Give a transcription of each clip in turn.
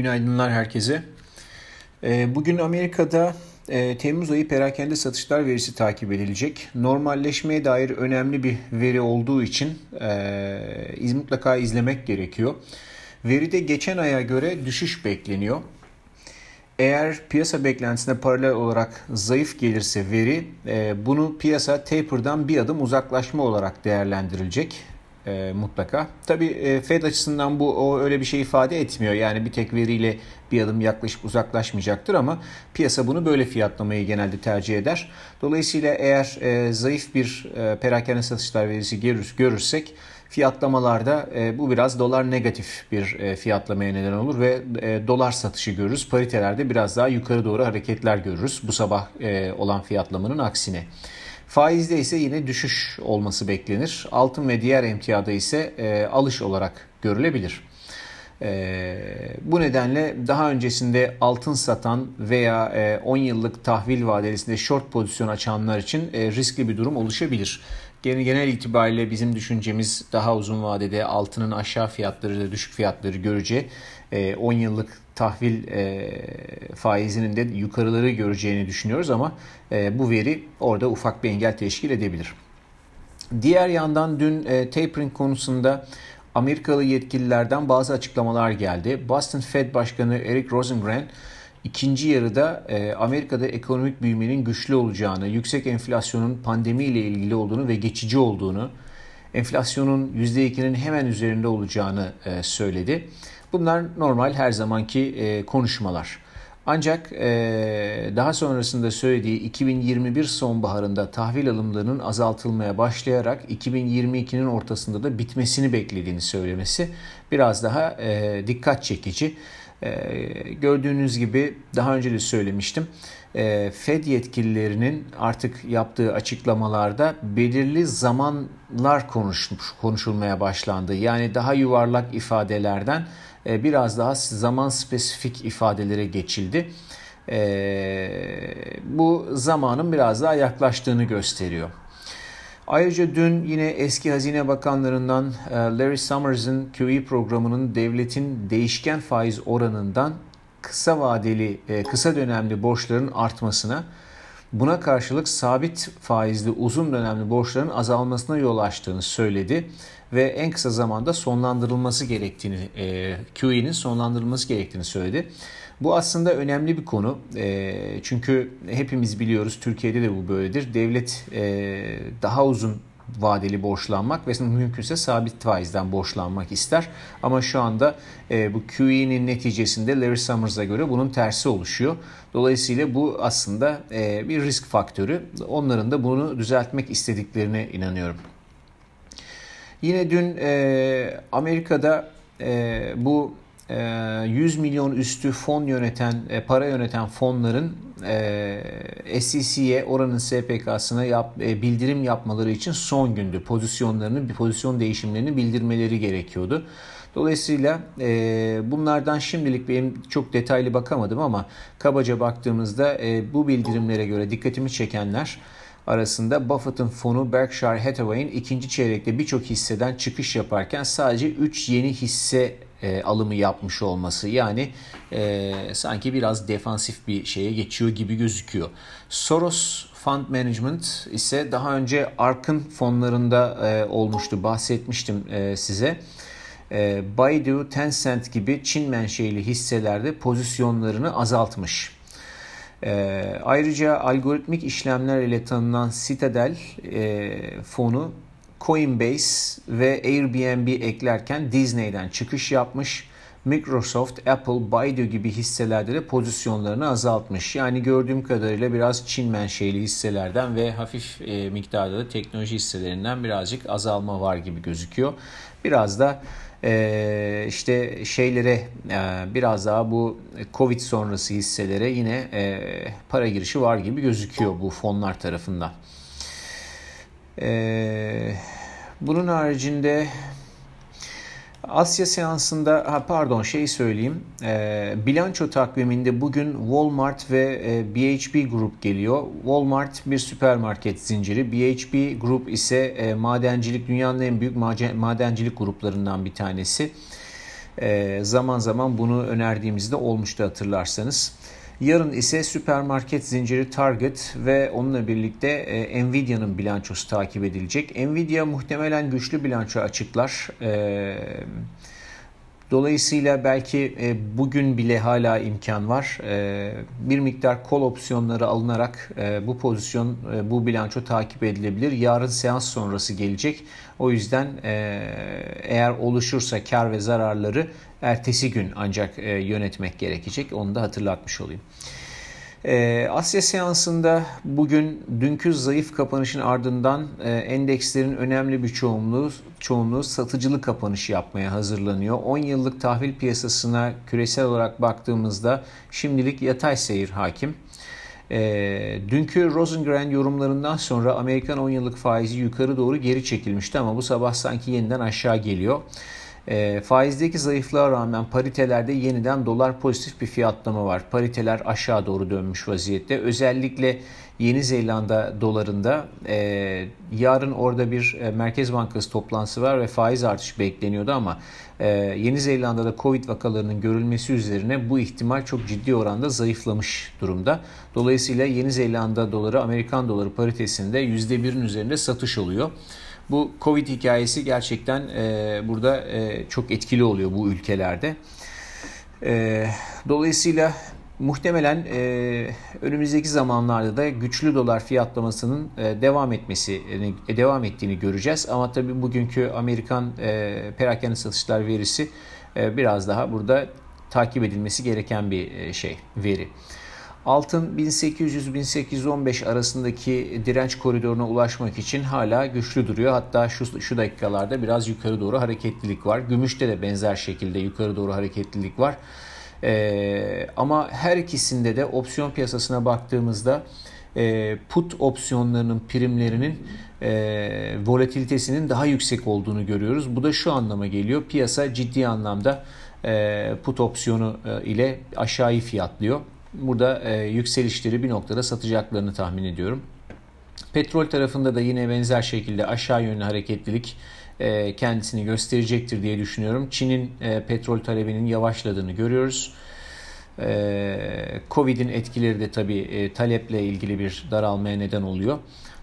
Günaydınlar herkese. Ee, bugün Amerika'da e, Temmuz ayı perakende satışlar verisi takip edilecek. Normalleşmeye dair önemli bir veri olduğu için e, mutlaka izlemek gerekiyor. Veride geçen aya göre düşüş bekleniyor. Eğer piyasa beklentisine paralel olarak zayıf gelirse veri e, bunu piyasa taper'dan bir adım uzaklaşma olarak değerlendirilecek e, mutlaka. Tabii e, Fed açısından bu o öyle bir şey ifade etmiyor. Yani bir tek veriyle bir adım yaklaşıp uzaklaşmayacaktır ama piyasa bunu böyle fiyatlamayı genelde tercih eder. Dolayısıyla eğer e, zayıf bir e, perakende satışlar verisi görür, görürsek fiyatlamalarda e, bu biraz dolar negatif bir e, fiyatlamaya neden olur ve e, dolar satışı görürüz. Paritelerde biraz daha yukarı doğru hareketler görürüz bu sabah e, olan fiyatlamanın aksine. Faizde ise yine düşüş olması beklenir. Altın ve diğer emtiyada ise e, alış olarak görülebilir. E, bu nedenle daha öncesinde altın satan veya e, 10 yıllık tahvil vadelisinde short pozisyon açanlar için e, riskli bir durum oluşabilir. Genel, genel itibariyle bizim düşüncemiz daha uzun vadede altının aşağı fiyatları da düşük fiyatları göreceği 10 yıllık tahvil e, faizinin de yukarıları göreceğini düşünüyoruz ama e, bu veri orada ufak bir engel teşkil edebilir. Diğer yandan dün e, tapering konusunda Amerikalı yetkililerden bazı açıklamalar geldi. Boston Fed Başkanı Eric Rosengren ikinci yarıda e, Amerika'da ekonomik büyümenin güçlü olacağını, yüksek enflasyonun pandemiyle ilgili olduğunu ve geçici olduğunu, enflasyonun %2'nin hemen üzerinde olacağını e, söyledi. Bunlar normal her zamanki e, konuşmalar. Ancak e, daha sonrasında söylediği 2021 sonbaharında tahvil alımlarının azaltılmaya başlayarak 2022'nin ortasında da bitmesini beklediğini söylemesi biraz daha e, dikkat çekici. E, gördüğünüz gibi daha önce de söylemiştim. E, Fed yetkililerinin artık yaptığı açıklamalarda belirli zamanlar konuşmuş, konuşulmaya başlandı. Yani daha yuvarlak ifadelerden e, biraz daha zaman spesifik ifadelere geçildi. E, bu zamanın biraz daha yaklaştığını gösteriyor. Ayrıca dün yine eski hazine bakanlarından e, Larry Summers'ın QE programının devletin değişken faiz oranından kısa vadeli, kısa dönemli borçların artmasına, buna karşılık sabit faizli uzun dönemli borçların azalmasına yol açtığını söyledi ve en kısa zamanda sonlandırılması gerektiğini, e, QE'nin sonlandırılması gerektiğini söyledi. Bu aslında önemli bir konu. E, çünkü hepimiz biliyoruz Türkiye'de de bu böyledir. Devlet e, daha uzun vadeli borçlanmak ve mümkünse sabit faizden borçlanmak ister. Ama şu anda e, bu QE'nin neticesinde Larry Summers'a göre bunun tersi oluşuyor. Dolayısıyla bu aslında e, bir risk faktörü. Onların da bunu düzeltmek istediklerine inanıyorum. Yine dün e, Amerika'da e, bu e, 100 milyon üstü fon yöneten, e, para yöneten fonların e, SEC'ye oranın SPK'sına yap, e, bildirim yapmaları için son gündü. Pozisyonlarını, bir pozisyon değişimlerini bildirmeleri gerekiyordu. Dolayısıyla e, bunlardan şimdilik benim çok detaylı bakamadım ama kabaca baktığımızda e, bu bildirimlere göre dikkatimi çekenler arasında Buffett'ın fonu Berkshire Hathaway'in ikinci çeyrekte birçok hisseden çıkış yaparken sadece 3 yeni hisse e, alımı yapmış olması. Yani e, sanki biraz defansif bir şeye geçiyor gibi gözüküyor. Soros Fund Management ise daha önce Ark'ın fonlarında e, olmuştu. Bahsetmiştim e, size. E, Baidu, Tencent gibi Çin menşeili hisselerde pozisyonlarını azaltmış. E, ayrıca algoritmik işlemler ile tanınan Citadel e, fonu Coinbase ve Airbnb eklerken Disney'den çıkış yapmış. Microsoft, Apple, Baidu gibi hisselerde de pozisyonlarını azaltmış. Yani gördüğüm kadarıyla biraz Çin menşeli hisselerden ve hafif e, miktarda da teknoloji hisselerinden birazcık azalma var gibi gözüküyor. Biraz da e, işte şeylere e, biraz daha bu Covid sonrası hisselere yine e, para girişi var gibi gözüküyor bu fonlar tarafından. E, bunun haricinde Asya seansında ha pardon şey söyleyeyim e, bilanço takviminde bugün Walmart ve e, BHP Group geliyor. Walmart bir süpermarket zinciri. BHP Group ise e, madencilik dünyanın en büyük madencilik gruplarından bir tanesi. zaman zaman bunu önerdiğimizde olmuştu hatırlarsanız. Yarın ise süpermarket zinciri Target ve onunla birlikte Nvidia'nın bilançosu takip edilecek. Nvidia muhtemelen güçlü bilanço açıklar. Eee Dolayısıyla belki e, bugün bile hala imkan var. E, bir miktar kol opsiyonları alınarak e, bu pozisyon, bu bilanço takip edilebilir. Yarın seans sonrası gelecek. O yüzden eğer oluşursa kar ve zararları ertesi gün ancak yönetmek gerekecek. Onu da hatırlatmış olayım. Ee, Asya seansında bugün dünkü zayıf kapanışın ardından e, endekslerin önemli bir çoğunluğu çoğunluğu satıcılı kapanış yapmaya hazırlanıyor. 10 yıllık tahvil piyasasına küresel olarak baktığımızda şimdilik yatay seyir hakim. E, dünkü Rosengren yorumlarından sonra Amerikan 10 yıllık faizi yukarı doğru geri çekilmişti ama bu sabah sanki yeniden aşağı geliyor. E, faizdeki zayıflığa rağmen paritelerde yeniden dolar pozitif bir fiyatlama var. Pariteler aşağı doğru dönmüş vaziyette. Özellikle Yeni Zelanda dolarında e, yarın orada bir e, Merkez Bankası toplantısı var ve faiz artışı bekleniyordu ama e, Yeni Zelanda'da Covid vakalarının görülmesi üzerine bu ihtimal çok ciddi oranda zayıflamış durumda. Dolayısıyla Yeni Zelanda doları Amerikan doları paritesinde %1'in üzerinde satış oluyor. Bu Covid hikayesi gerçekten e, burada e, çok etkili oluyor bu ülkelerde. E, dolayısıyla muhtemelen e, önümüzdeki zamanlarda da güçlü dolar fiyatlamasının e, devam etmesi e, devam ettiğini göreceğiz. Ama tabii bugünkü Amerikan e, perakende satışlar verisi e, biraz daha burada takip edilmesi gereken bir e, şey veri. Altın 1800-1815 arasındaki direnç koridoruna ulaşmak için hala güçlü duruyor. Hatta şu, şu dakikalarda biraz yukarı doğru hareketlilik var. Gümüşte de benzer şekilde yukarı doğru hareketlilik var. Ee, ama her ikisinde de opsiyon piyasasına baktığımızda e, put opsiyonlarının primlerinin e, volatilitesinin daha yüksek olduğunu görüyoruz. Bu da şu anlama geliyor. Piyasa ciddi anlamda e, put opsiyonu e, ile aşağıyı fiyatlıyor. Burada e, yükselişleri bir noktada satacaklarını tahmin ediyorum. Petrol tarafında da yine benzer şekilde aşağı yönlü hareketlilik e, kendisini gösterecektir diye düşünüyorum. Çin'in e, petrol talebinin yavaşladığını görüyoruz. E, Covid'in etkileri de tabii e, taleple ilgili bir daralmaya neden oluyor.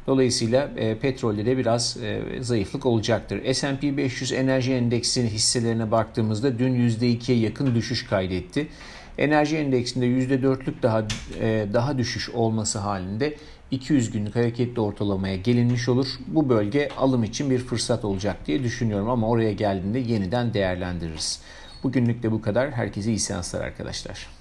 Dolayısıyla e, petrolde de biraz e, zayıflık olacaktır. S&P 500 enerji endeksi hisselerine baktığımızda dün %2'ye yakın düşüş kaydetti. Enerji endeksinde %4'lük daha e, daha düşüş olması halinde 200 günlük hareketli ortalamaya gelinmiş olur. Bu bölge alım için bir fırsat olacak diye düşünüyorum ama oraya geldiğinde yeniden değerlendiririz. Bugünlük de bu kadar. Herkese iyi seanslar arkadaşlar.